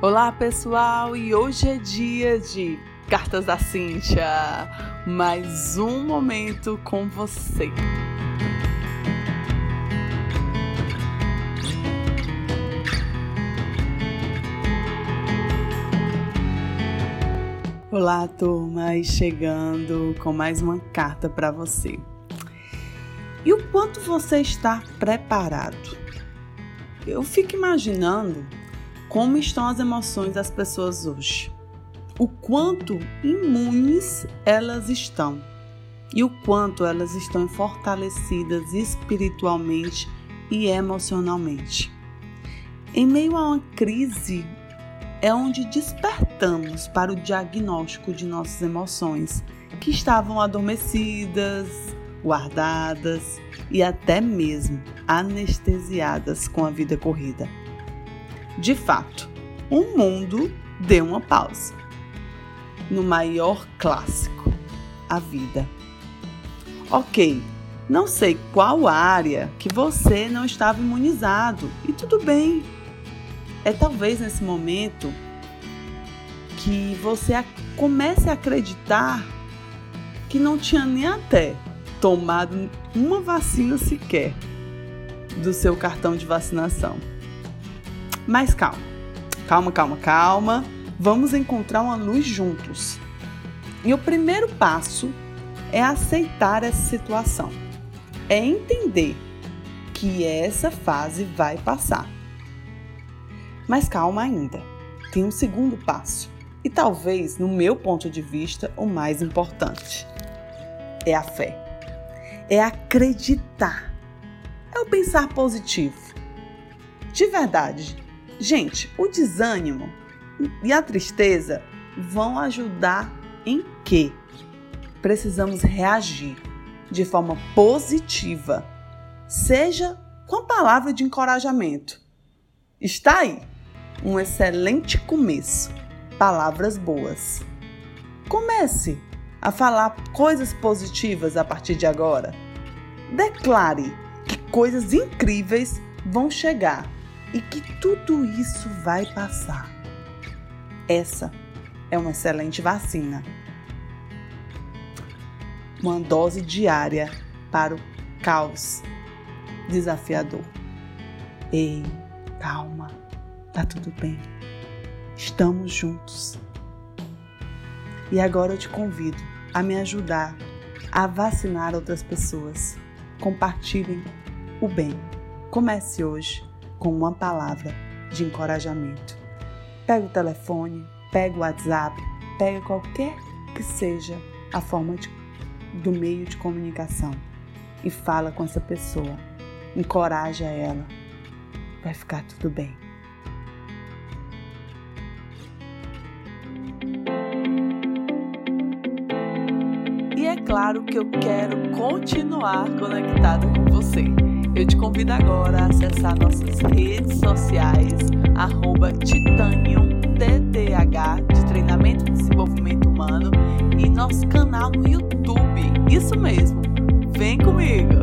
Olá pessoal, e hoje é dia de Cartas da Cíntia. Mais um momento com você. Olá, turma, e chegando com mais uma carta para você. E o quanto você está preparado? Eu fico imaginando como estão as emoções das pessoas hoje, o quanto imunes elas estão e o quanto elas estão fortalecidas espiritualmente e emocionalmente. Em meio a uma crise, é onde despertamos para o diagnóstico de nossas emoções, que estavam adormecidas, guardadas e até mesmo anestesiadas com a vida corrida. De fato, o mundo deu uma pausa. No maior clássico, a vida. Ok, não sei qual área que você não estava imunizado e tudo bem. É talvez nesse momento que você comece a acreditar que não tinha nem até tomado uma vacina sequer do seu cartão de vacinação. Mas calma, calma, calma, calma. Vamos encontrar uma luz juntos. E o primeiro passo é aceitar essa situação, é entender que essa fase vai passar. Mas calma ainda, tem um segundo passo, e talvez, no meu ponto de vista, o mais importante: é a fé. É acreditar. É o pensar positivo. De verdade, Gente, o desânimo e a tristeza vão ajudar em quê? Precisamos reagir de forma positiva, seja com a palavra de encorajamento. Está aí um excelente começo. Palavras boas. Comece a falar coisas positivas a partir de agora. Declare que coisas incríveis vão chegar e que tudo isso vai passar. Essa é uma excelente vacina. Uma dose diária para o caos desafiador. Ei, calma, tá tudo bem. Estamos juntos. E agora eu te convido a me ajudar a vacinar outras pessoas. Compartilhem o bem. Comece hoje com uma palavra de encorajamento. Pega o telefone, pega o WhatsApp, pega qualquer que seja a forma de, do meio de comunicação e fala com essa pessoa. Encoraja ela. Vai ficar tudo bem. E é claro que eu quero continuar conectada com você. Eu te convido agora a acessar nossas redes sociais, arroba TTH, de Treinamento e Desenvolvimento Humano, e nosso canal no YouTube. Isso mesmo, vem comigo!